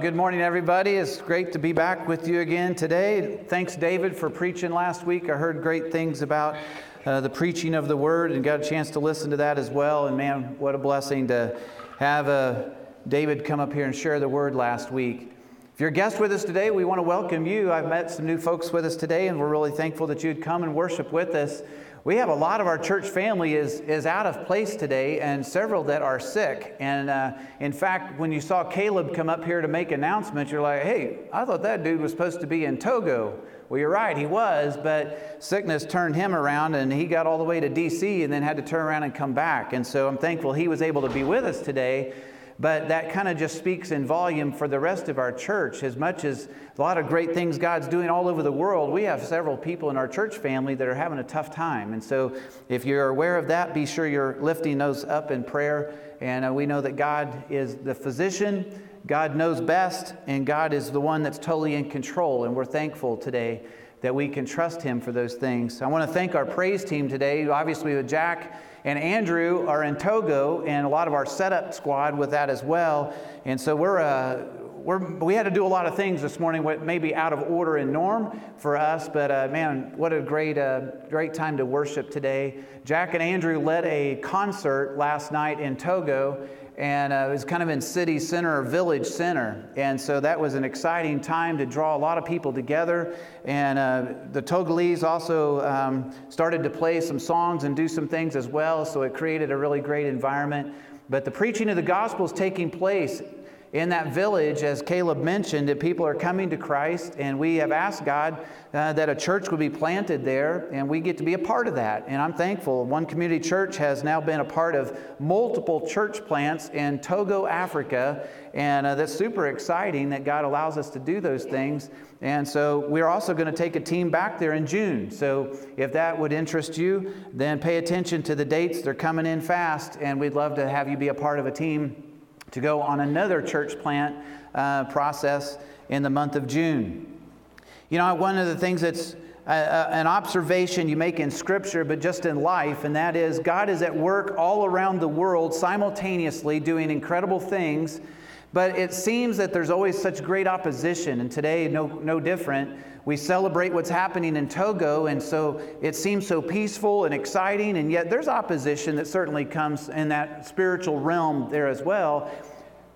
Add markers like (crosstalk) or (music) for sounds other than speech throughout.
Good morning, everybody. It's great to be back with you again today. Thanks, David, for preaching last week. I heard great things about uh, the preaching of the word and got a chance to listen to that as well. And man, what a blessing to have uh, David come up here and share the word last week. If you're a guest with us today, we want to welcome you. I've met some new folks with us today, and we're really thankful that you'd come and worship with us. We have a lot of our church family is, is out of place today and several that are sick. And uh, in fact, when you saw Caleb come up here to make announcements, you're like, hey, I thought that dude was supposed to be in Togo. Well, you're right, he was, but sickness turned him around and he got all the way to DC and then had to turn around and come back. And so I'm thankful he was able to be with us today but that kind of just speaks in volume for the rest of our church. As much as a lot of great things God's doing all over the world, we have several people in our church family that are having a tough time. And so, if you're aware of that, be sure you're lifting those up in prayer. And uh, we know that God is the physician, God knows best, and God is the one that's totally in control. And we're thankful today that we can trust Him for those things. I want to thank our praise team today, obviously, with Jack and Andrew are in Togo, and a lot of our setup squad with that as well. And so we're, uh, we're, we had to do a lot of things this morning, what may be out of order and norm for us, but uh, man, what a great, uh, great time to worship today. Jack and Andrew led a concert last night in Togo, and uh, it was kind of in city center or village center. And so that was an exciting time to draw a lot of people together. And uh, the Togolese also um, started to play some songs and do some things as well, so it created a really great environment. But the preaching of the gospel is taking place in that village, as Caleb mentioned, that people are coming to Christ, and we have asked God uh, that a church would be planted there, and we get to be a part of that. And I'm thankful. One Community Church has now been a part of multiple church plants in Togo, Africa, and uh, that's super exciting that God allows us to do those things. And so we're also going to take a team back there in June. So if that would interest you, then pay attention to the dates. They're coming in fast, and we'd love to have you be a part of a team to go on another church plant uh, process in the month of June. You know, one of the things that's uh, uh, an observation you make in Scripture, but just in life, and that is God is at work all around the world simultaneously doing incredible things. But it seems that there's always such great opposition, and today, no, no different. We celebrate what's happening in Togo, and so it seems so peaceful and exciting, and yet there's opposition that certainly comes in that spiritual realm there as well.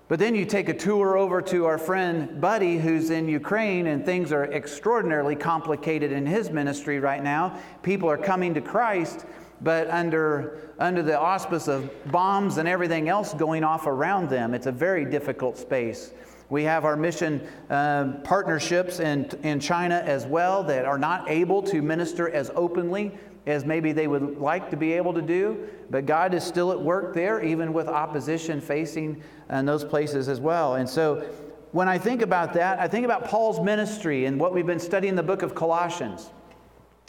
But then you take a tour over to our friend Buddy, who's in Ukraine, and things are extraordinarily complicated in his ministry right now. People are coming to Christ, but under, under the auspice of bombs and everything else going off around them. It's a very difficult space. We have our mission uh, partnerships in, in China as well that are not able to minister as openly as maybe they would like to be able to do, but God is still at work there, even with opposition facing in uh, those places as well. And so when I think about that, I think about Paul's ministry and what we've been studying in the book of Colossians.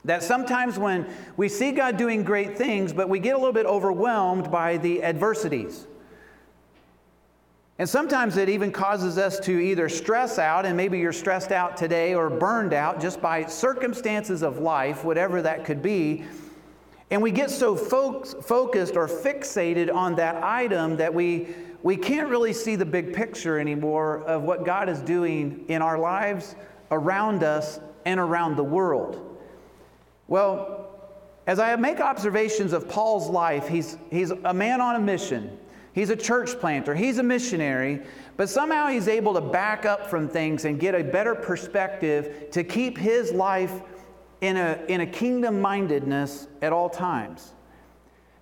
That sometimes when we see God doing great things, but we get a little bit overwhelmed by the adversities. And sometimes it even causes us to either stress out, and maybe you're stressed out today or burned out just by circumstances of life, whatever that could be. And we get so fo- focused or fixated on that item that we, we can't really see the big picture anymore of what God is doing in our lives, around us, and around the world. Well, as I make observations of Paul's life, he's, he's a man on a mission. He's a church planter, he's a missionary, but somehow he's able to back up from things and get a better perspective to keep his life in a, in a kingdom mindedness at all times.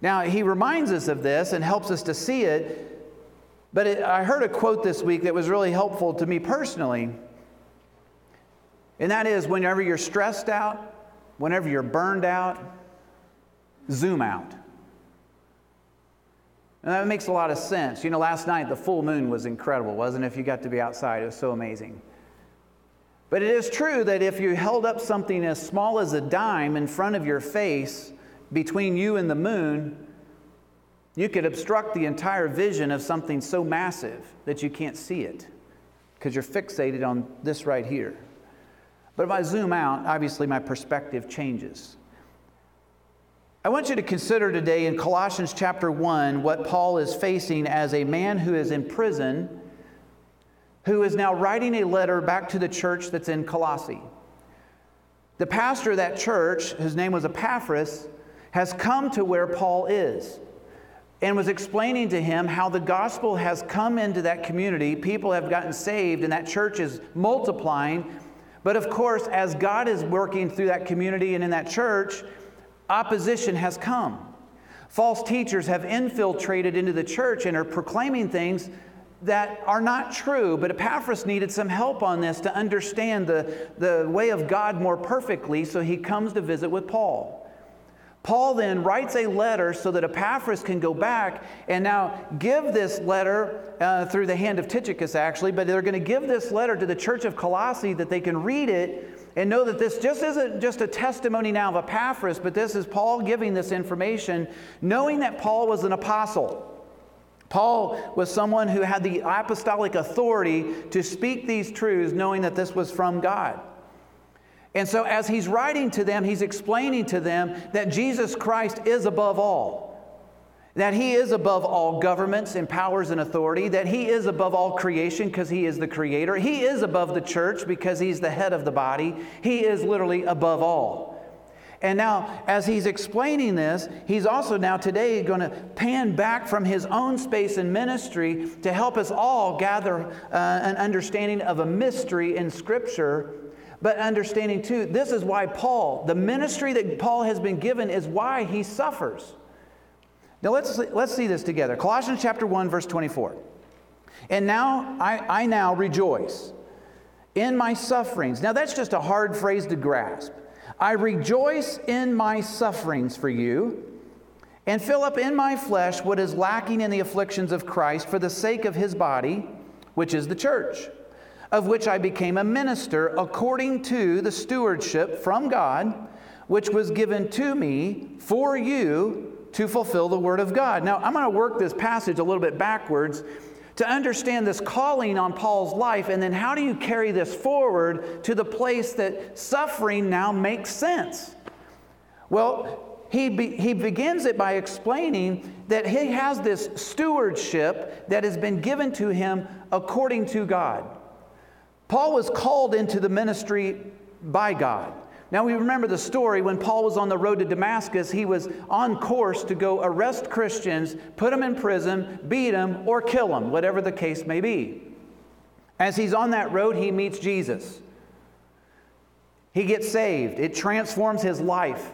Now, he reminds us of this and helps us to see it, but it, I heard a quote this week that was really helpful to me personally. And that is whenever you're stressed out, whenever you're burned out, zoom out. And that makes a lot of sense. You know, last night the full moon was incredible, wasn't it? If you got to be outside, it was so amazing. But it is true that if you held up something as small as a dime in front of your face between you and the moon, you could obstruct the entire vision of something so massive that you can't see it because you're fixated on this right here. But if I zoom out, obviously my perspective changes. I want you to consider today in Colossians chapter 1 what Paul is facing as a man who is in prison who is now writing a letter back to the church that's in Colossae. The pastor of that church, whose name was Epaphras, has come to where Paul is and was explaining to him how the gospel has come into that community. People have gotten saved, and that church is multiplying. But of course, as God is working through that community and in that church, opposition has come. False teachers have infiltrated into the church and are proclaiming things that are not true. But Epaphras needed some help on this to understand the, the way of God more perfectly, so he comes to visit with Paul. Paul then writes a letter so that Epaphras can go back and now give this letter uh, through the hand of Tychicus, actually, but they're going to give this letter to the church of Colossae that they can read it and know that this just isn't just a testimony now of Epaphras, but this is Paul giving this information, knowing that Paul was an apostle. Paul was someone who had the apostolic authority to speak these truths, knowing that this was from God. And so, as he's writing to them, he's explaining to them that Jesus Christ is above all. That he is above all governments and powers and authority, that he is above all creation because he is the creator. He is above the church because he's the head of the body. He is literally above all. And now, as he's explaining this, he's also now today going to pan back from his own space and ministry to help us all gather uh, an understanding of a mystery in Scripture. But understanding too, this is why Paul, the ministry that Paul has been given, is why he suffers. Now let's, let's see this together. Colossians chapter 1, verse 24. And now I, I now rejoice in my sufferings. Now that's just a hard phrase to grasp. I rejoice in my sufferings for you and fill up in my flesh what is lacking in the afflictions of Christ for the sake of his body, which is the church, of which I became a minister according to the stewardship from God, which was given to me for you to fulfill the word of God. Now, I'm going to work this passage a little bit backwards to understand this calling on Paul's life, and then how do you carry this forward to the place that suffering now makes sense? Well, he, be, he begins it by explaining that he has this stewardship that has been given to him according to God. Paul was called into the ministry by God. Now, we remember the story when Paul was on the road to Damascus, he was on course to go arrest Christians, put them in prison, beat them, or kill them, whatever the case may be. As he's on that road, he meets Jesus. He gets saved, it transforms his life.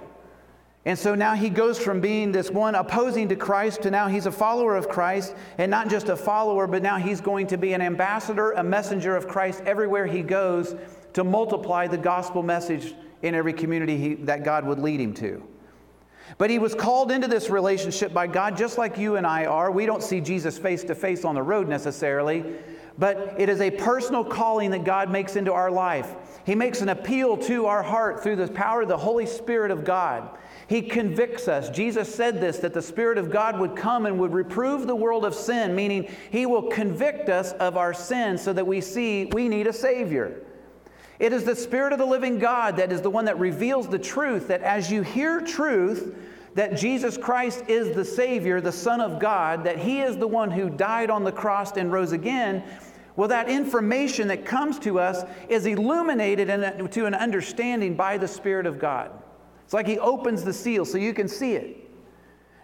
And so now he goes from being this one opposing to Christ to now he's a follower of Christ, and not just a follower, but now he's going to be an ambassador, a messenger of Christ everywhere he goes to multiply the gospel message in every community he, that God would lead him to. But he was called into this relationship by God just like you and I are. We don't see Jesus face to face on the road necessarily, but it is a personal calling that God makes into our life. He makes an appeal to our heart through the power of the Holy Spirit of God. He convicts us. Jesus said this that the Spirit of God would come and would reprove the world of sin, meaning He will convict us of our sin so that we see we need a Savior. It is the Spirit of the living God that is the one that reveals the truth, that as you hear truth, that Jesus Christ is the Savior, the Son of God, that He is the one who died on the cross and rose again, well, that information that comes to us is illuminated to an understanding by the Spirit of God. It's like He opens the seal so you can see it.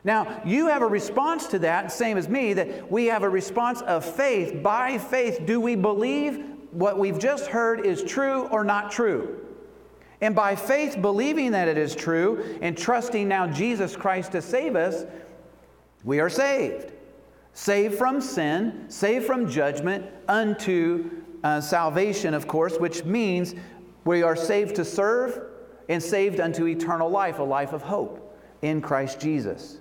Now, you have a response to that, same as me, that we have a response of faith. By faith, do we believe? What we've just heard is true or not true. And by faith, believing that it is true and trusting now Jesus Christ to save us, we are saved. Saved from sin, saved from judgment unto uh, salvation, of course, which means we are saved to serve and saved unto eternal life, a life of hope in Christ Jesus.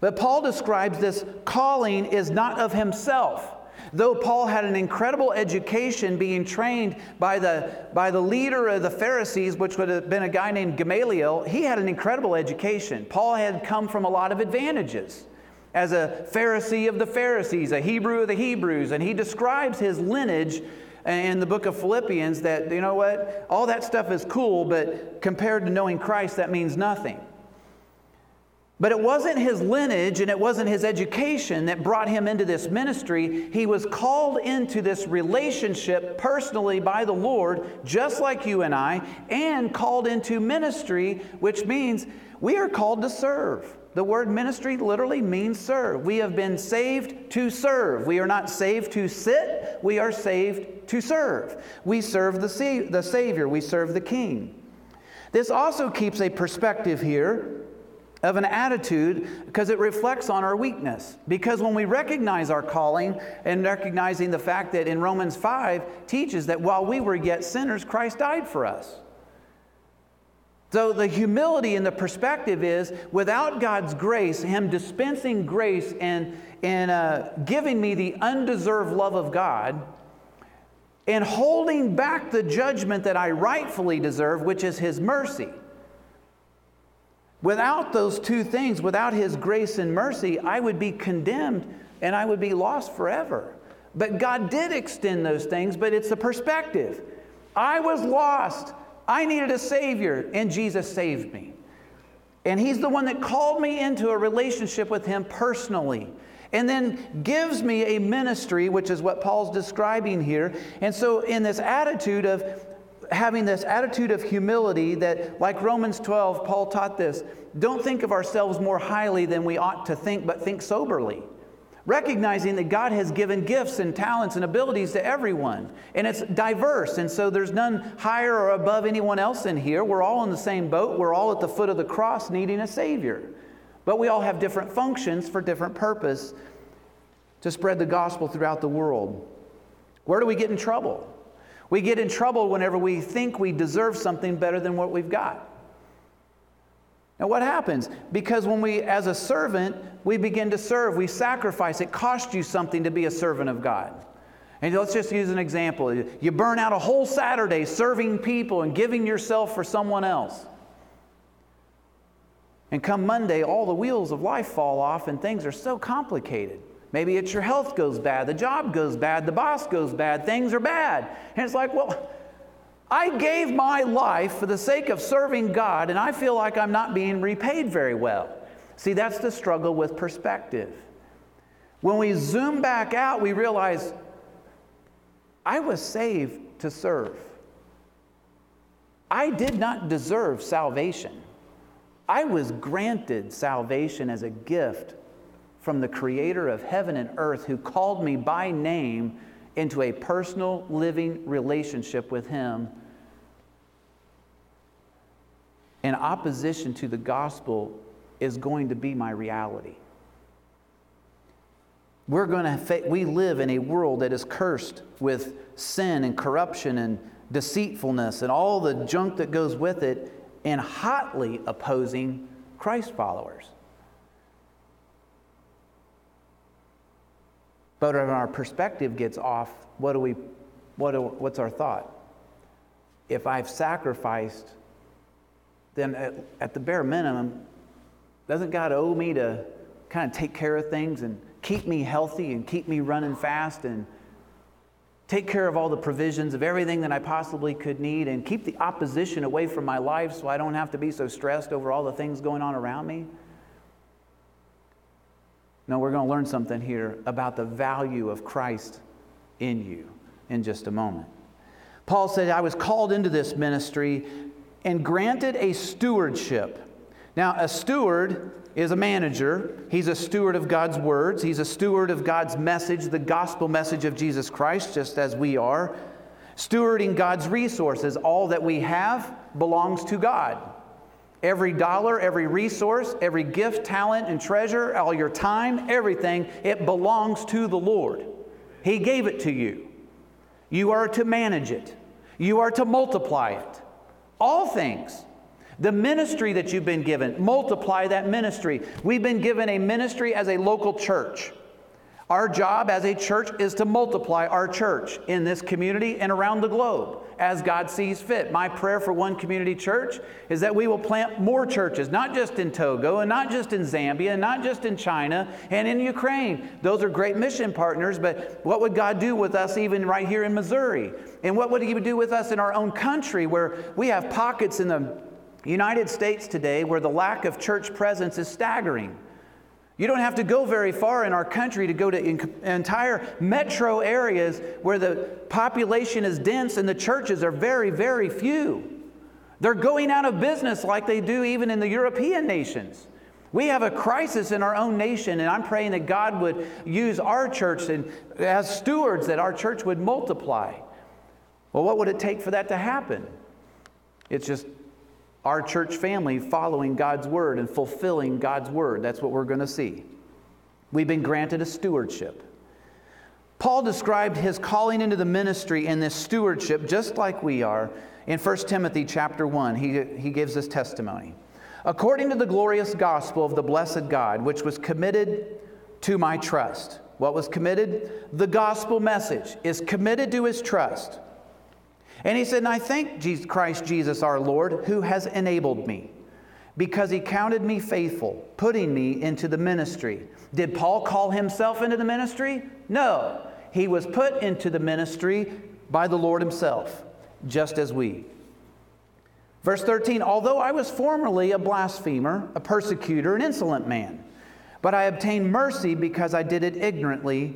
But Paul describes this calling is not of himself. Though Paul had an incredible education being trained by the, by the leader of the Pharisees, which would have been a guy named Gamaliel, he had an incredible education. Paul had come from a lot of advantages as a Pharisee of the Pharisees, a Hebrew of the Hebrews, and he describes his lineage in the book of Philippians that, you know what, all that stuff is cool, but compared to knowing Christ, that means nothing. But it wasn't his lineage and it wasn't his education that brought him into this ministry. He was called into this relationship personally by the Lord, just like you and I, and called into ministry, which means we are called to serve. The word ministry literally means serve. We have been saved to serve. We are not saved to sit, we are saved to serve. We serve the, sa- the Savior, we serve the King. This also keeps a perspective here of an attitude because it reflects on our weakness. Because when we recognize our calling and recognizing the fact that in Romans 5 teaches that while we were yet sinners, Christ died for us. So the humility and the perspective is without God's grace, Him dispensing grace and, and uh, giving me the undeserved love of God, and holding back the judgment that I rightfully deserve, which is His mercy. Without those two things, without His grace and mercy, I would be condemned and I would be lost forever. But God did extend those things, but it's the perspective. I was lost. I needed a Savior, and Jesus saved me. And He's the one that called me into a relationship with Him personally and then gives me a ministry, which is what Paul's describing here. And so, in this attitude of having this attitude of humility that, like Romans 12, Paul taught this don't think of ourselves more highly than we ought to think, but think soberly. Recognizing that God has given gifts and talents and abilities to everyone, and it's diverse, and so there's none higher or above anyone else in here. We're all in the same boat, we're all at the foot of the cross needing a Savior. But we all have different functions for different purpose to spread the gospel throughout the world. Where do we get in trouble? We get in trouble whenever we think we deserve something better than what we've got. Now, what happens? Because when we, as a servant, we begin to serve, we sacrifice. It costs you something to be a servant of God. And let's just use an example. You burn out a whole Saturday serving people and giving yourself for someone else. And come Monday, all the wheels of life fall off and things are so complicated. Maybe it's your health goes bad, the job goes bad, the boss goes bad, things are bad. And it's like, well, I gave my life for the sake of serving God, and I feel like I'm not being repaid very well. See, that's the struggle with perspective. When we zoom back out, we realize I was saved to serve. I did not deserve salvation. I was granted salvation as a gift from the creator of heaven and earth who called me by name into a personal living relationship with him in opposition to the gospel is going to be my reality. We're going to fa- we live in a world that is cursed with sin and corruption and deceitfulness and all the junk that goes with it and hotly opposing Christ followers. But when our perspective gets off, what do we, what do, what's our thought? If I've sacrificed, then at, at the bare minimum, doesn't God owe me to kind of take care of things and keep me healthy and keep me running fast and take care of all the provisions of everything that I possibly could need and keep the opposition away from my life so I don't have to be so stressed over all the things going on around me? No, we're going to learn something here about the value of Christ in you in just a moment. Paul said, I was called into this ministry and granted a stewardship. Now, a steward is a manager. He's a steward of God's words. He's a steward of God's message, the gospel message of Jesus Christ, just as we are. Stewarding God's resources. All that we have belongs to God. Every dollar, every resource, every gift, talent, and treasure, all your time, everything, it belongs to the Lord. He gave it to you. You are to manage it, you are to multiply it. All things. The ministry that you've been given, multiply that ministry. We've been given a ministry as a local church. Our job as a church is to multiply our church in this community and around the globe as God sees fit. My prayer for One Community Church is that we will plant more churches, not just in Togo and not just in Zambia and not just in China and in Ukraine. Those are great mission partners, but what would God do with us even right here in Missouri? And what would He do with us in our own country where we have pockets in the United States today, where the lack of church presence is staggering. You don't have to go very far in our country to go to entire metro areas where the population is dense and the churches are very, very few. They're going out of business like they do even in the European nations. We have a crisis in our own nation, and I'm praying that God would use our church and as stewards that our church would multiply. Well, what would it take for that to happen? It's just our church family following God's word and fulfilling God's word. That's what we're going to see. We've been granted a stewardship. Paul described his calling into the ministry and this stewardship just like we are in 1 Timothy chapter 1. He, he gives this testimony. According to the glorious gospel of the blessed God, which was committed to my trust. What was committed? The gospel message is committed to his trust. And he said, And I thank Jesus, Christ Jesus our Lord, who has enabled me, because he counted me faithful, putting me into the ministry. Did Paul call himself into the ministry? No. He was put into the ministry by the Lord himself, just as we. Verse 13 Although I was formerly a blasphemer, a persecutor, an insolent man, but I obtained mercy because I did it ignorantly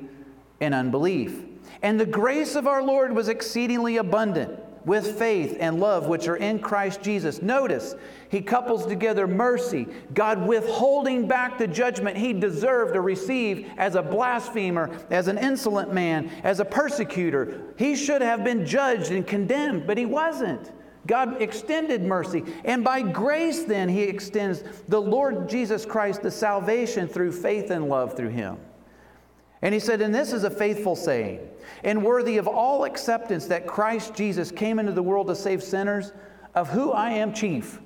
in unbelief. And the grace of our Lord was exceedingly abundant with faith and love which are in Christ Jesus. Notice, he couples together mercy, God withholding back the judgment he deserved to receive as a blasphemer, as an insolent man, as a persecutor. He should have been judged and condemned, but he wasn't. God extended mercy. And by grace, then, he extends the Lord Jesus Christ the salvation through faith and love through him. And he said, And this is a faithful saying and worthy of all acceptance that Christ Jesus came into the world to save sinners, of who I am chief.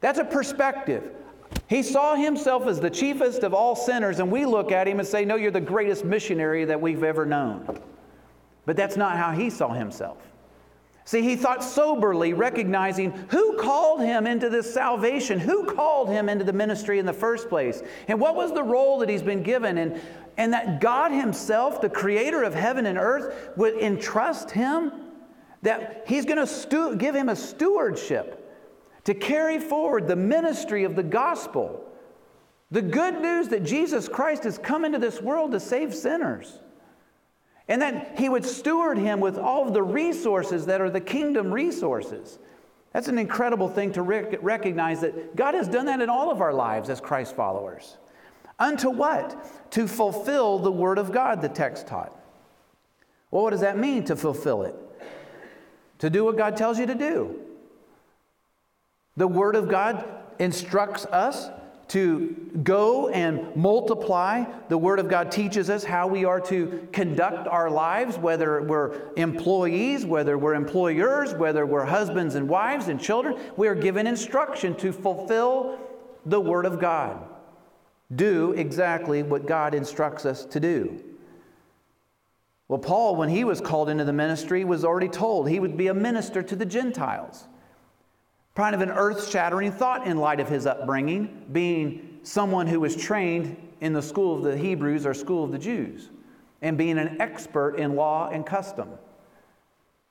That's a perspective. He saw himself as the chiefest of all sinners, and we look at him and say, No, you're the greatest missionary that we've ever known. But that's not how he saw himself. See, he thought soberly, recognizing who called him into this salvation, who called him into the ministry in the first place, and what was the role that he's been given, and, and that God Himself, the creator of heaven and earth, would entrust him, that He's going to stu- give him a stewardship to carry forward the ministry of the gospel. The good news that Jesus Christ has come into this world to save sinners. And that he would steward him with all of the resources that are the kingdom resources. That's an incredible thing to rec- recognize that God has done that in all of our lives as Christ followers. Unto what? To fulfill the word of God, the text taught. Well, what does that mean to fulfill it? To do what God tells you to do. The word of God instructs us to go and multiply. The Word of God teaches us how we are to conduct our lives, whether we're employees, whether we're employers, whether we're husbands and wives and children. We are given instruction to fulfill the Word of God. Do exactly what God instructs us to do. Well, Paul, when he was called into the ministry, was already told he would be a minister to the Gentiles. Kind of an earth shattering thought in light of his upbringing, being someone who was trained in the school of the Hebrews or school of the Jews, and being an expert in law and custom.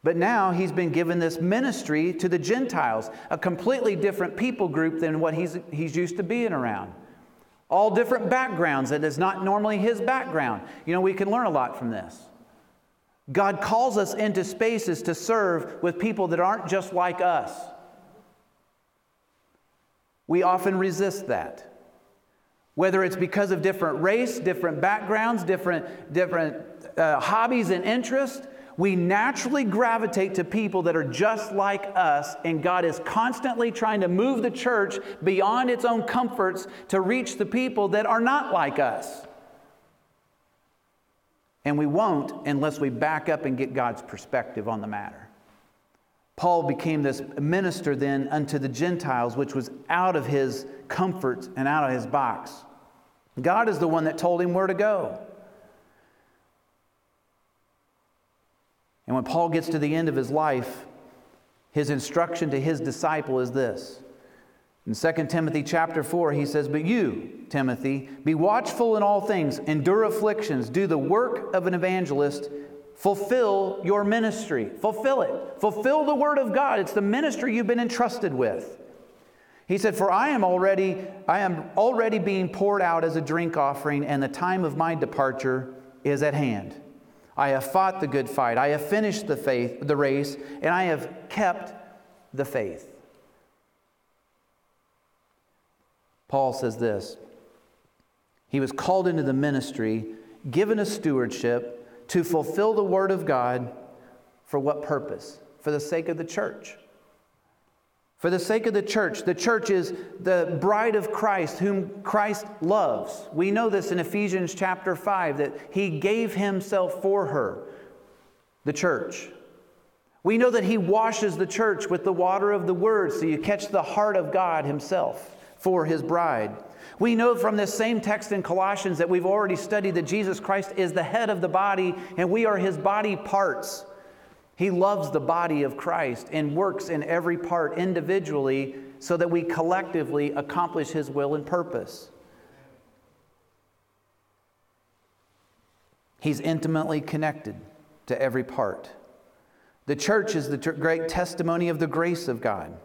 But now he's been given this ministry to the Gentiles, a completely different people group than what he's, he's used to being around. All different backgrounds that is not normally his background. You know, we can learn a lot from this. God calls us into spaces to serve with people that aren't just like us. We often resist that. Whether it's because of different race, different backgrounds, different, different uh, hobbies and interests, we naturally gravitate to people that are just like us, and God is constantly trying to move the church beyond its own comforts to reach the people that are not like us. And we won't unless we back up and get God's perspective on the matter. Paul became this minister then unto the Gentiles, which was out of his comfort and out of his box. God is the one that told him where to go. And when Paul gets to the end of his life, his instruction to his disciple is this. In 2 Timothy chapter 4, he says, But you, Timothy, be watchful in all things, endure afflictions, do the work of an evangelist, Fulfill your ministry. Fulfill it. Fulfill the Word of God. It's the ministry you've been entrusted with. He said, For I am already, I am already being poured out as a drink offering, and the time of my departure is at hand. I have fought the good fight, I have finished the faith, the race, and I have kept the faith. Paul says this. He was called into the ministry, given a stewardship to fulfill the word of God for what purpose? For the sake of the church. For the sake of the church, the church is the bride of Christ, whom Christ loves. We know this in Ephesians chapter 5 that he gave himself for her, the church. We know that he washes the church with the water of the word, so you catch the heart of God himself for his bride. We know from this same text in Colossians that we've already studied that Jesus Christ is the head of the body and we are his body parts. He loves the body of Christ and works in every part individually so that we collectively accomplish His will and purpose. He's intimately connected to every part. The church is the great testimony of the grace of God.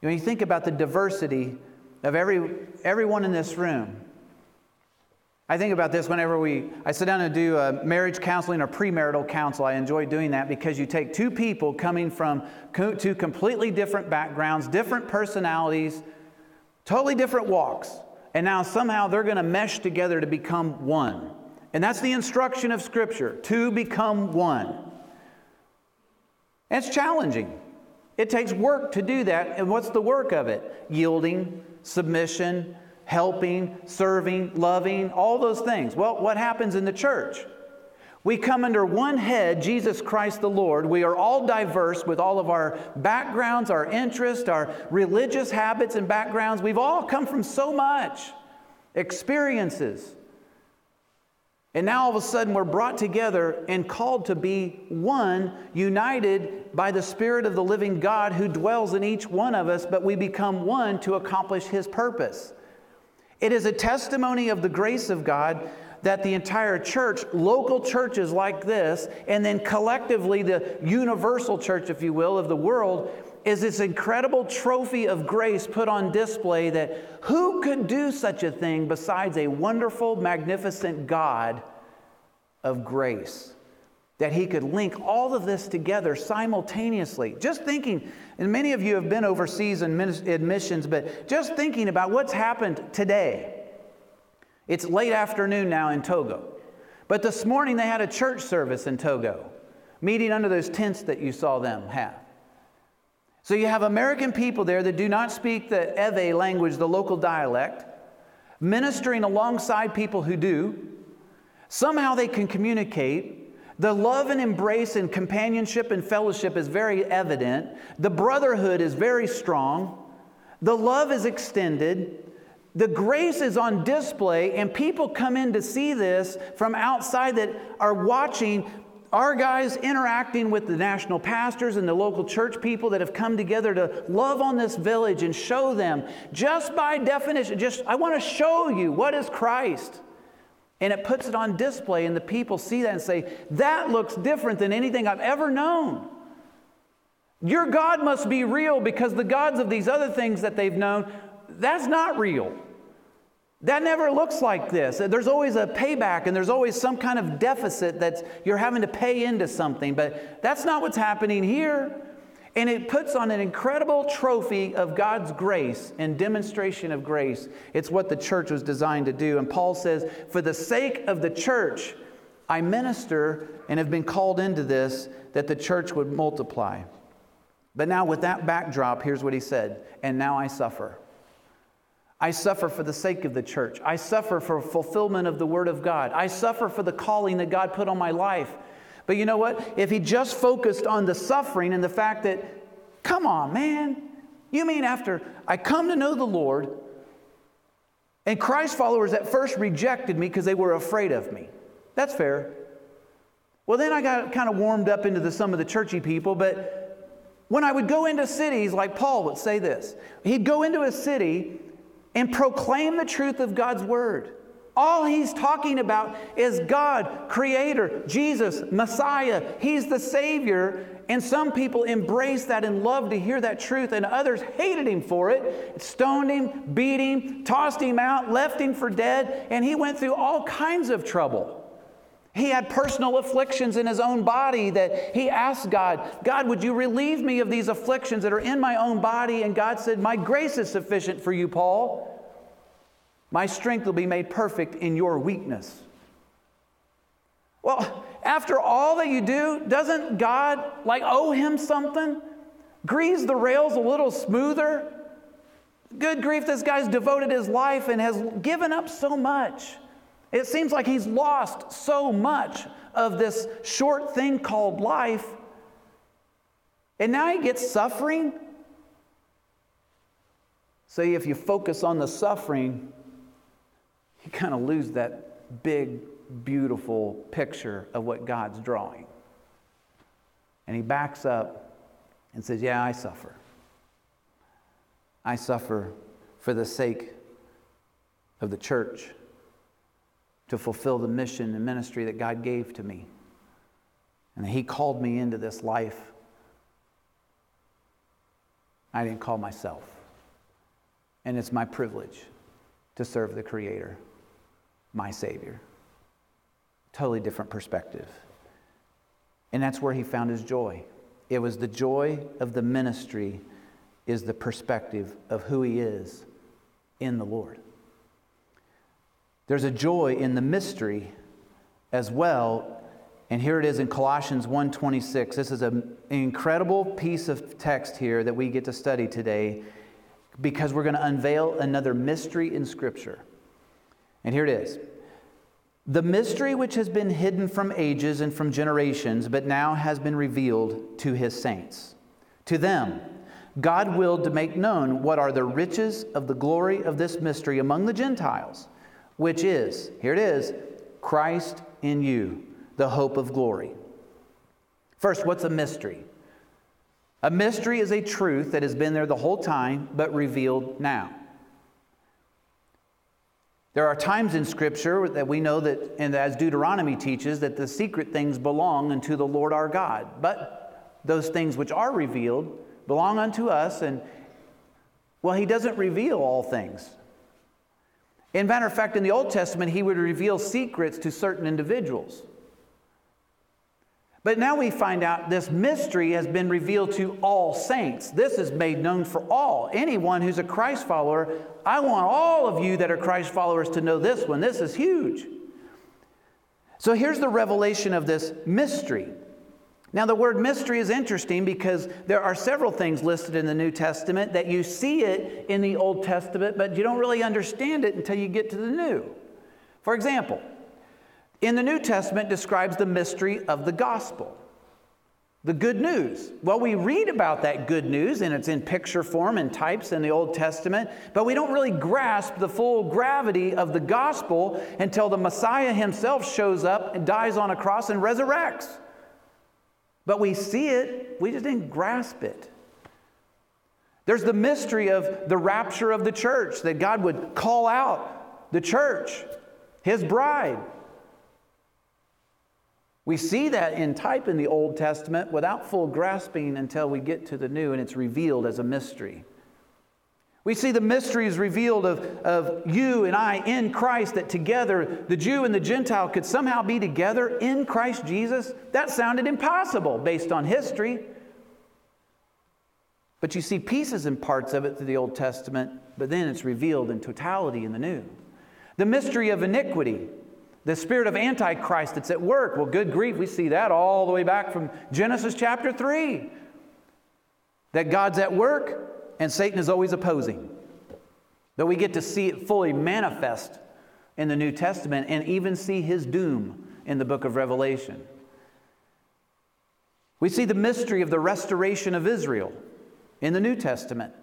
When you think about the diversity of every, everyone in this room, I think about this whenever we, I sit down and do a marriage counseling or premarital counsel. I enjoy doing that because you take two people coming from two completely different backgrounds, different personalities, totally different walks, and now somehow they're going to mesh together to become one. And that's the instruction of Scripture to become one. And it's challenging. It takes work to do that. And what's the work of it? Yielding, submission, helping, serving, loving, all those things. Well, what happens in the church? We come under one head, Jesus Christ the Lord. We are all diverse with all of our backgrounds, our interests, our religious habits and backgrounds. We've all come from so much experiences. And now all of a sudden we're brought together and called to be one, united by the Spirit of the living God who dwells in each one of us, but we become one to accomplish His purpose. It is a testimony of the grace of God that the entire church, local churches like this, and then collectively the universal church, if you will, of the world, is this incredible trophy of grace put on display that who could do such a thing besides a wonderful, magnificent God of grace? That he could link all of this together simultaneously. Just thinking, and many of you have been overseas in missions, but just thinking about what's happened today. It's late afternoon now in Togo. But this morning they had a church service in Togo, meeting under those tents that you saw them have. So you have American people there that do not speak the Ewe language, the local dialect, ministering alongside people who do. Somehow they can communicate the love and embrace and companionship and fellowship is very evident. The brotherhood is very strong. The love is extended. The grace is on display, and people come in to see this from outside that are watching our guys interacting with the national pastors and the local church people that have come together to love on this village and show them, just by definition, just I want to show you what is Christ. And it puts it on display, and the people see that and say, That looks different than anything I've ever known. Your God must be real because the gods of these other things that they've known, that's not real. That never looks like this. There's always a payback and there's always some kind of deficit that you're having to pay into something, but that's not what's happening here. And it puts on an incredible trophy of God's grace and demonstration of grace. It's what the church was designed to do. And Paul says, For the sake of the church, I minister and have been called into this that the church would multiply. But now, with that backdrop, here's what he said And now I suffer. I suffer for the sake of the church. I suffer for fulfillment of the word of God. I suffer for the calling that God put on my life. But you know what? If he just focused on the suffering and the fact that, come on, man, you mean after I come to know the Lord, and Christ followers at first rejected me because they were afraid of me. That's fair. Well, then I got kind of warmed up into the, some of the churchy people, but when I would go into cities, like Paul would say this, he'd go into a city and proclaim the truth of God's word. All he's talking about is God, Creator, Jesus, Messiah. He's the Savior. And some people embraced that and loved to hear that truth, and others hated him for it, stoned him, beat him, tossed him out, left him for dead, and he went through all kinds of trouble. He had personal afflictions in his own body that he asked God, God, would you relieve me of these afflictions that are in my own body? And God said, My grace is sufficient for you, Paul. My strength will be made perfect in your weakness. Well, after all that you do, doesn't God like owe him something? Grease the rails a little smoother? Good grief, this guy's devoted his life and has given up so much. It seems like he's lost so much of this short thing called life. And now he gets suffering. See, if you focus on the suffering, you kind of lose that big, beautiful picture of what God's drawing. And he backs up and says, Yeah, I suffer. I suffer for the sake of the church to fulfill the mission and ministry that God gave to me. And He called me into this life. I didn't call myself. And it's my privilege to serve the Creator, my Savior. Totally different perspective. And that's where he found his joy. It was the joy of the ministry, is the perspective of who he is in the Lord. There's a joy in the mystery as well. And here it is in Colossians 1:26. This is an incredible piece of text here that we get to study today because we're going to unveil another mystery in scripture. And here it is. The mystery which has been hidden from ages and from generations, but now has been revealed to his saints. To them, God willed to make known what are the riches of the glory of this mystery among the Gentiles which is, here it is, Christ in you, the hope of glory. First, what's a mystery? A mystery is a truth that has been there the whole time, but revealed now. There are times in Scripture that we know that, and as Deuteronomy teaches, that the secret things belong unto the Lord our God. But those things which are revealed belong unto us, and well, He doesn't reveal all things. In matter of fact, in the Old Testament, he would reveal secrets to certain individuals. But now we find out this mystery has been revealed to all saints. This is made known for all. Anyone who's a Christ follower, I want all of you that are Christ followers to know this one. This is huge. So here's the revelation of this mystery. Now, the word mystery is interesting because there are several things listed in the New Testament that you see it in the Old Testament, but you don't really understand it until you get to the New. For example, in the New Testament describes the mystery of the gospel, the good news. Well, we read about that good news and it's in picture form and types in the Old Testament, but we don't really grasp the full gravity of the gospel until the Messiah himself shows up and dies on a cross and resurrects. But we see it, we just didn't grasp it. There's the mystery of the rapture of the church, that God would call out the church, his bride. We see that in type in the Old Testament without full grasping until we get to the New and it's revealed as a mystery. We see the mysteries revealed of, of you and I in Christ, that together the Jew and the Gentile could somehow be together in Christ Jesus. That sounded impossible based on history. But you see pieces and parts of it through the Old Testament, but then it's revealed in totality in the New. The mystery of iniquity, the spirit of Antichrist that's at work. Well, good grief, we see that all the way back from Genesis chapter 3. That God's at work and Satan is always opposing. But we get to see it fully manifest in the New Testament and even see his doom in the book of Revelation. We see the mystery of the restoration of Israel in the New Testament.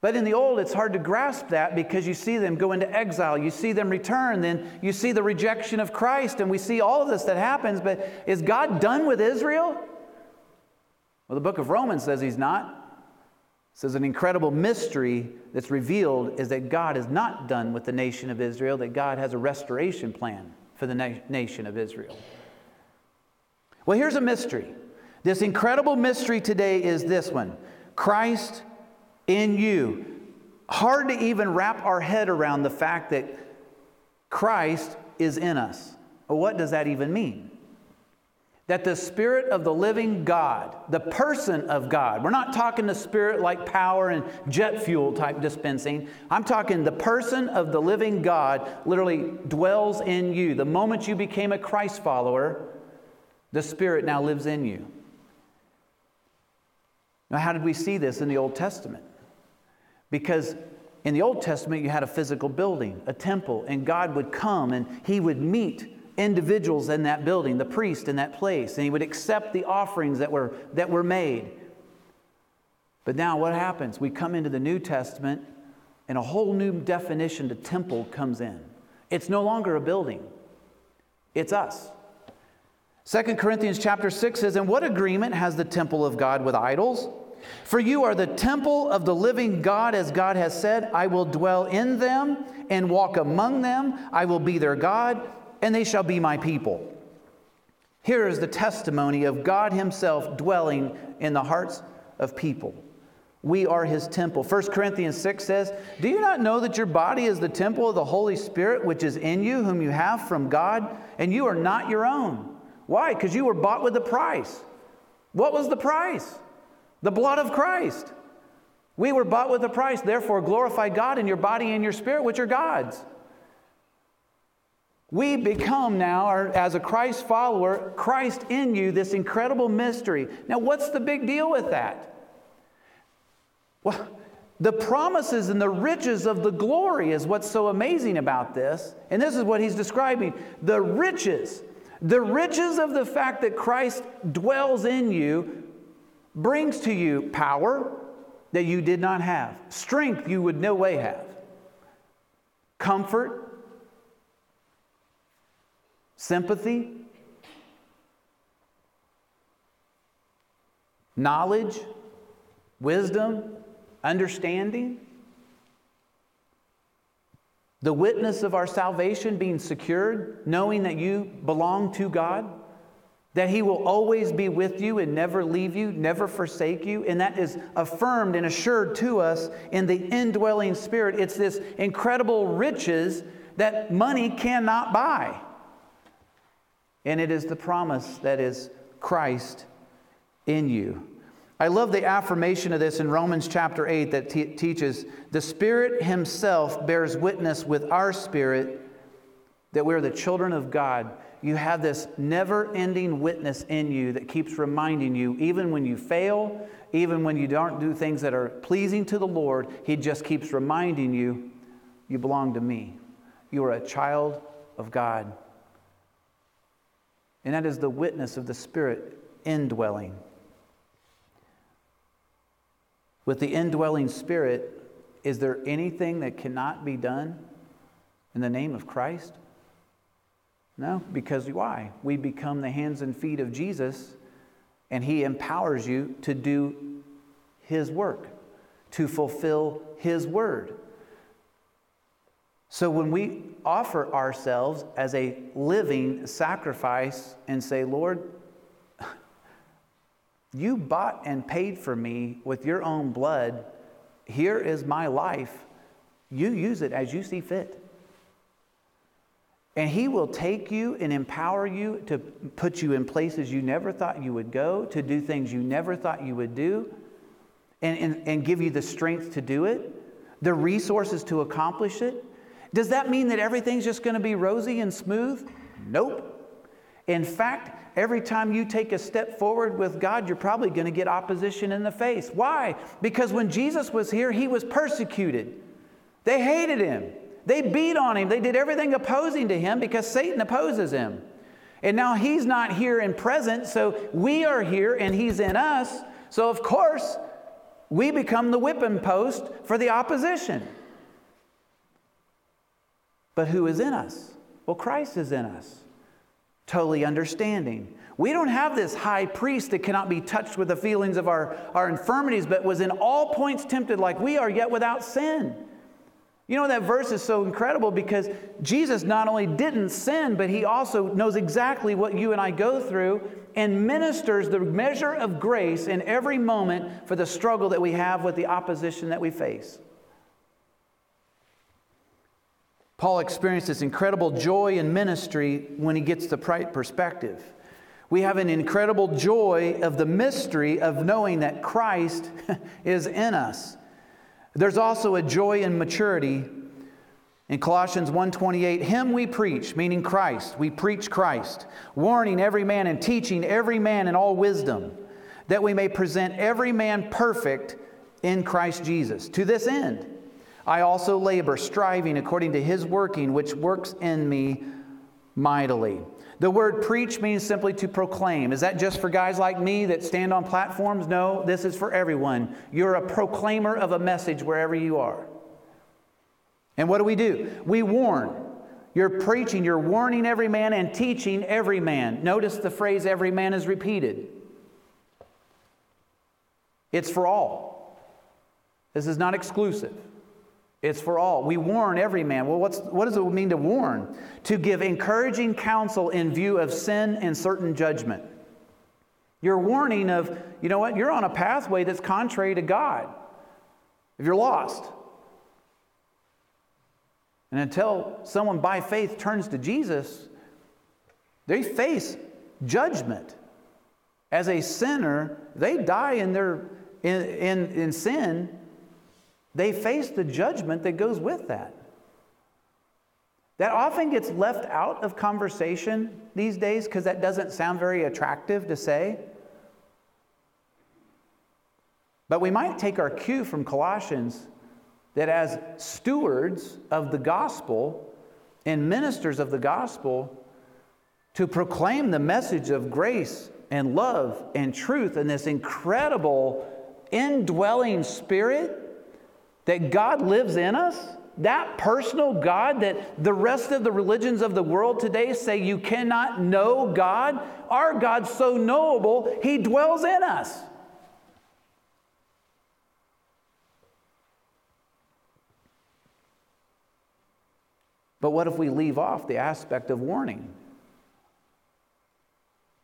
But in the Old, it's hard to grasp that because you see them go into exile, you see them return, then you see the rejection of Christ, and we see all of this that happens. But is God done with Israel? Well, the book of Romans says he's not. Says an incredible mystery that's revealed is that God is not done with the nation of Israel, that God has a restoration plan for the na- nation of Israel. Well, here's a mystery. This incredible mystery today is this one Christ in you. Hard to even wrap our head around the fact that Christ is in us. Well, what does that even mean? That the Spirit of the living God, the person of God, we're not talking the Spirit like power and jet fuel type dispensing. I'm talking the person of the living God literally dwells in you. The moment you became a Christ follower, the Spirit now lives in you. Now, how did we see this in the Old Testament? Because in the Old Testament, you had a physical building, a temple, and God would come and He would meet individuals in that building, the priest in that place, and He would accept the offerings that were, that were made. But now, what happens? We come into the New Testament, and a whole new definition to temple comes in. It's no longer a building, it's us. 2 Corinthians chapter 6 says, And what agreement has the temple of God with idols? For you are the temple of the living God, as God has said, I will dwell in them and walk among them. I will be their God, and they shall be my people. Here is the testimony of God Himself dwelling in the hearts of people. We are His temple. 1 Corinthians 6 says, Do you not know that your body is the temple of the Holy Spirit which is in you, whom you have from God, and you are not your own? Why? Because you were bought with a price. What was the price? The blood of Christ. We were bought with a price, therefore glorify God in your body and your spirit, which are God's. We become now, as a Christ follower, Christ in you, this incredible mystery. Now, what's the big deal with that? Well, the promises and the riches of the glory is what's so amazing about this. And this is what he's describing the riches. The riches of the fact that Christ dwells in you brings to you power that you did not have, strength you would no way have, comfort, sympathy, knowledge, wisdom, understanding, the witness of our salvation being secured, knowing that you belong to God that He will always be with you and never leave you, never forsake you. And that is affirmed and assured to us in the indwelling Spirit. It's this incredible riches that money cannot buy. And it is the promise that is Christ in you. I love the affirmation of this in Romans chapter 8 that teaches the Spirit Himself bears witness with our spirit that we're the children of God you have this never ending witness in you that keeps reminding you, even when you fail, even when you don't do things that are pleasing to the Lord, He just keeps reminding you, you belong to me. You are a child of God. And that is the witness of the Spirit indwelling. With the indwelling Spirit, is there anything that cannot be done in the name of Christ? No, because why? We become the hands and feet of Jesus, and He empowers you to do His work, to fulfill His word. So when we offer ourselves as a living sacrifice and say, Lord, (laughs) you bought and paid for me with your own blood. Here is my life. You use it as you see fit. And He will take you and empower you to put you in places you never thought you would go, to do things you never thought you would do, and, and, and give you the strength to do it, the resources to accomplish it. Does that mean that everything's just going to be rosy and smooth? Nope. In fact, every time you take a step forward with God, you're probably going to get opposition in the face. Why? Because when Jesus was here, he was persecuted. They hated him. They beat on him. They did everything opposing to him because Satan opposes him. And now he's not here in present, so we are here and he's in us. So, of course, we become the whipping post for the opposition. But who is in us? Well, Christ is in us, totally understanding. We don't have this high priest that cannot be touched with the feelings of our, our infirmities, but was in all points tempted like we are, yet without sin. You know, that verse is so incredible because Jesus not only didn't sin, but he also knows exactly what you and I go through and ministers the measure of grace in every moment for the struggle that we have with the opposition that we face. Paul experienced this incredible joy in ministry when he gets the right perspective. We have an incredible joy of the mystery of knowing that Christ (laughs) is in us. There's also a joy in maturity. In Colossians 1:28, him we preach, meaning Christ. We preach Christ, warning every man and teaching every man in all wisdom, that we may present every man perfect in Christ Jesus. To this end, I also labor, striving according to his working, which works in me mightily. The word preach means simply to proclaim. Is that just for guys like me that stand on platforms? No, this is for everyone. You're a proclaimer of a message wherever you are. And what do we do? We warn. You're preaching, you're warning every man and teaching every man. Notice the phrase every man is repeated. It's for all. This is not exclusive. It's for all. We warn every man. Well, what's, what does it mean to warn? To give encouraging counsel in view of sin and certain judgment. You're warning of, you know what, you're on a pathway that's contrary to God. If you're lost. And until someone by faith turns to Jesus, they face judgment. As a sinner, they die in their in, in, in sin they face the judgment that goes with that. That often gets left out of conversation these days because that doesn't sound very attractive to say. But we might take our cue from Colossians that as stewards of the gospel and ministers of the gospel, to proclaim the message of grace and love and truth and this incredible indwelling spirit that God lives in us, that personal God that the rest of the religions of the world today say you cannot know God, our God's so knowable, He dwells in us. But what if we leave off the aspect of warning?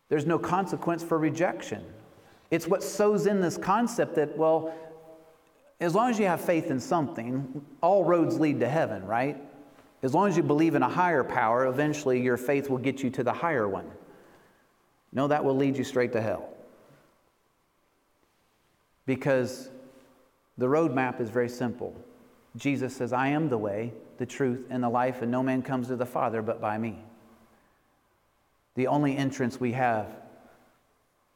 There's no consequence for rejection. It's what sows in this concept that, well, as long as you have faith in something, all roads lead to heaven, right? As long as you believe in a higher power, eventually your faith will get you to the higher one. No, that will lead you straight to hell. Because the roadmap is very simple. Jesus says, I am the way, the truth, and the life, and no man comes to the Father but by me. The only entrance we have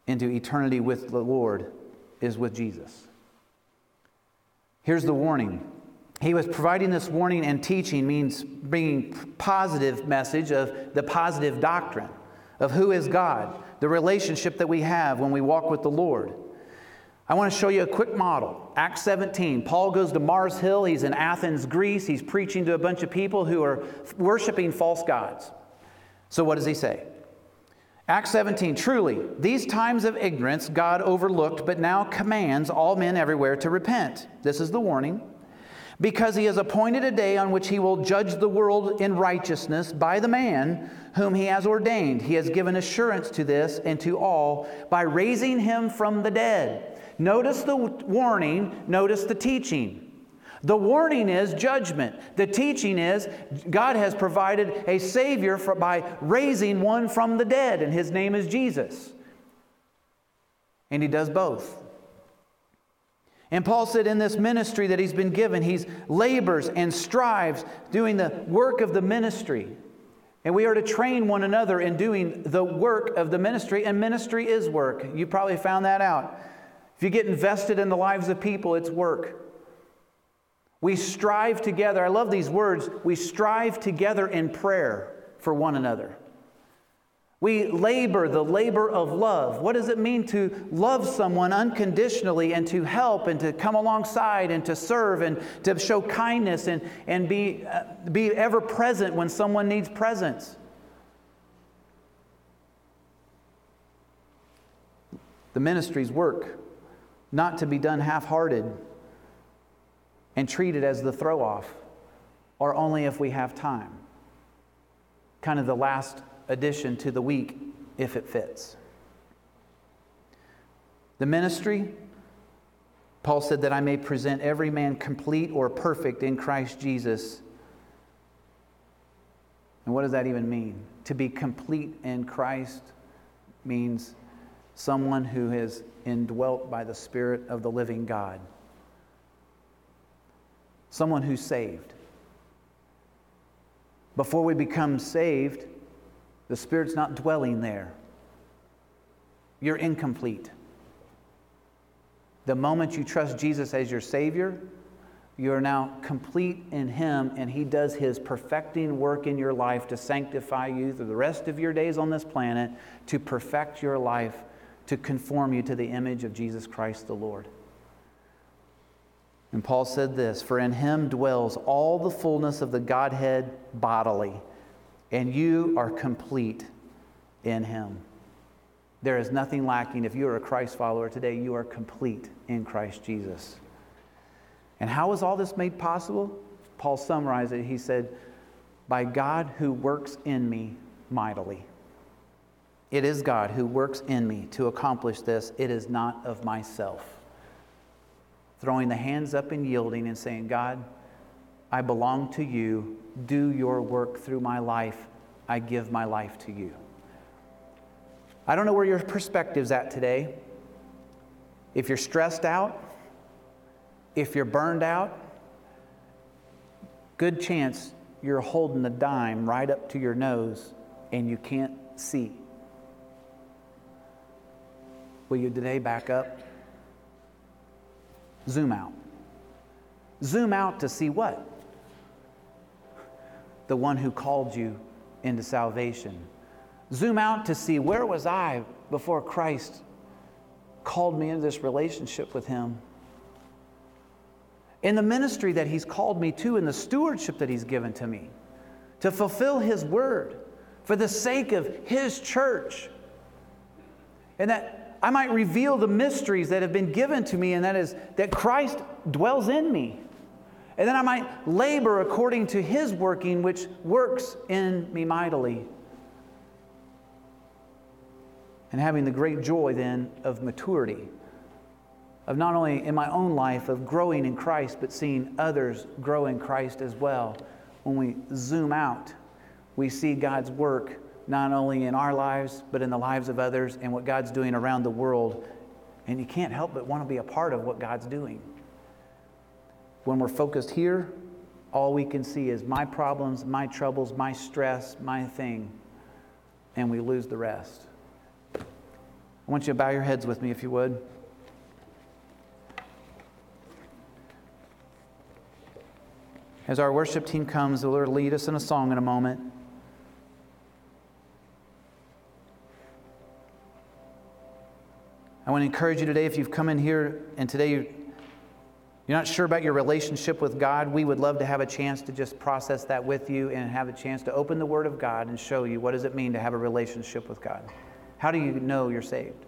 into eternity with the Lord is with Jesus. Here's the warning. He was providing this warning and teaching means bringing positive message of the positive doctrine of who is God, the relationship that we have when we walk with the Lord. I want to show you a quick model. Acts 17. Paul goes to Mars Hill. He's in Athens, Greece. He's preaching to a bunch of people who are worshiping false gods. So, what does he say? Acts 17, truly, these times of ignorance God overlooked, but now commands all men everywhere to repent. This is the warning. Because he has appointed a day on which he will judge the world in righteousness by the man whom he has ordained. He has given assurance to this and to all by raising him from the dead. Notice the warning, notice the teaching. The warning is judgment. The teaching is God has provided a Savior for, by raising one from the dead, and his name is Jesus. And he does both. And Paul said in this ministry that he's been given, he's labors and strives doing the work of the ministry. And we are to train one another in doing the work of the ministry, and ministry is work. You probably found that out. If you get invested in the lives of people, it's work. We strive together. I love these words. We strive together in prayer for one another. We labor the labor of love. What does it mean to love someone unconditionally and to help and to come alongside and to serve and to show kindness and, and be, uh, be ever present when someone needs presence? The ministry's work, not to be done half hearted and treat it as the throw off, or only if we have time. Kind of the last addition to the week, if it fits. The ministry, Paul said that I may present every man complete or perfect in Christ Jesus. And what does that even mean? To be complete in Christ means someone who is indwelt by the Spirit of the living God, someone who's saved. Before we become saved, the Spirit's not dwelling there. You're incomplete. The moment you trust Jesus as your Savior, you are now complete in Him, and He does His perfecting work in your life to sanctify you through the rest of your days on this planet, to perfect your life, to conform you to the image of Jesus Christ the Lord. And Paul said this For in Him dwells all the fullness of the Godhead bodily, and you are complete in Him. There is nothing lacking. If you are a Christ follower today, you are complete in Christ Jesus. And how was all this made possible? Paul summarized it. He said, By God who works in me mightily. It is God who works in me to accomplish this. It is not of myself. Throwing the hands up and yielding and saying, God, I belong to you. Do your work through my life. I give my life to you. I don't know where your perspective's at today. If you're stressed out, if you're burned out, good chance you're holding the dime right up to your nose and you can't see. Will you today back up? Zoom out. Zoom out to see what? The one who called you into salvation. Zoom out to see where was I before Christ called me into this relationship with Him in the ministry that He's called me to, in the stewardship that He's given to me, to fulfill His word for the sake of His church. And that I might reveal the mysteries that have been given to me, and that is that Christ dwells in me. And then I might labor according to His working, which works in me mightily. And having the great joy then of maturity of not only in my own life of growing in Christ, but seeing others grow in Christ as well. When we zoom out, we see God's work not only in our lives, but in the lives of others and what God's doing around the world. And you can't help but want to be a part of what God's doing. When we're focused here, all we can see is my problems, my troubles, my stress, my thing, and we lose the rest. I want you to bow your heads with me if you would. As our worship team comes, the Lord will lead us in a song in a moment. I want to encourage you today if you've come in here and today you're not sure about your relationship with God, we would love to have a chance to just process that with you and have a chance to open the Word of God and show you what does it mean to have a relationship with God. How do you know you're saved?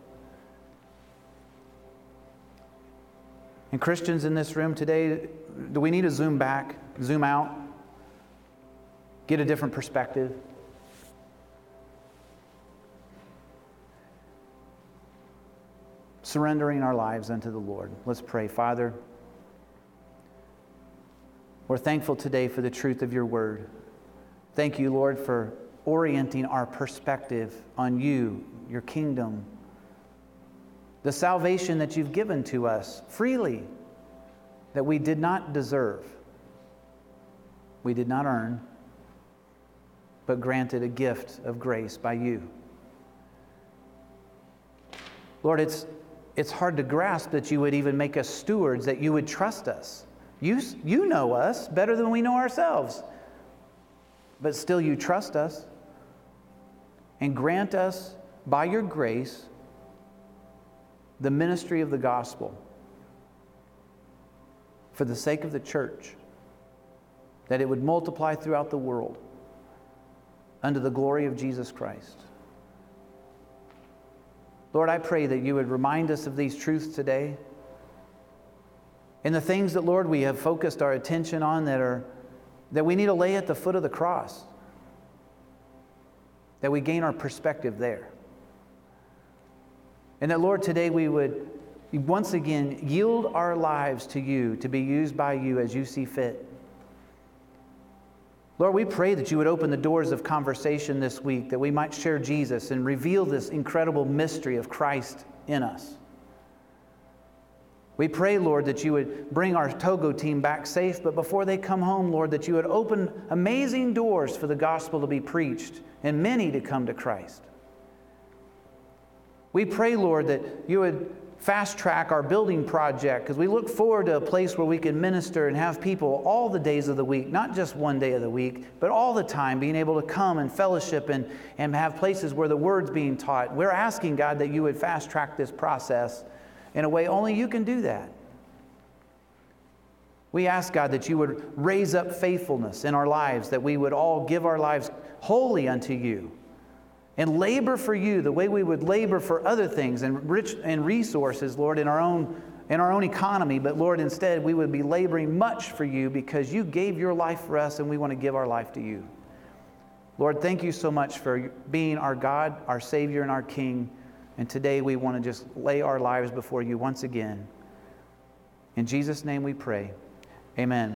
And Christians in this room today, do we need to zoom back, zoom out, get a different perspective? Surrendering our lives unto the Lord. Let's pray. Father, we're thankful today for the truth of your word. Thank you, Lord, for orienting our perspective on you, your kingdom, the salvation that you've given to us freely, that we did not deserve, we did not earn, but granted a gift of grace by you. Lord, it's, it's hard to grasp that you would even make us stewards, that you would trust us. You, you know us better than we know ourselves, but still you trust us and grant us by your grace the ministry of the gospel for the sake of the church, that it would multiply throughout the world under the glory of Jesus Christ. Lord, I pray that you would remind us of these truths today. And the things that, Lord, we have focused our attention on that are that we need to lay at the foot of the cross. That we gain our perspective there. And that, Lord, today we would once again yield our lives to you to be used by you as you see fit. Lord, we pray that you would open the doors of conversation this week, that we might share Jesus and reveal this incredible mystery of Christ in us. We pray, Lord, that you would bring our Togo team back safe, but before they come home, Lord, that you would open amazing doors for the gospel to be preached and many to come to Christ. We pray, Lord, that you would fast track our building project because we look forward to a place where we can minister and have people all the days of the week, not just one day of the week, but all the time being able to come and fellowship and, and have places where the word's being taught. We're asking, God, that you would fast track this process in a way only you can do that. We ask, God, that you would raise up faithfulness in our lives, that we would all give our lives wholly unto you and labor for you the way we would labor for other things and rich and resources, Lord, in our own in our own economy, but Lord, instead we would be laboring much for you because you gave your life for us and we want to give our life to you. Lord, thank you so much for being our God, our Savior, and our King. And today we want to just lay our lives before you once again. In Jesus' name we pray. Amen.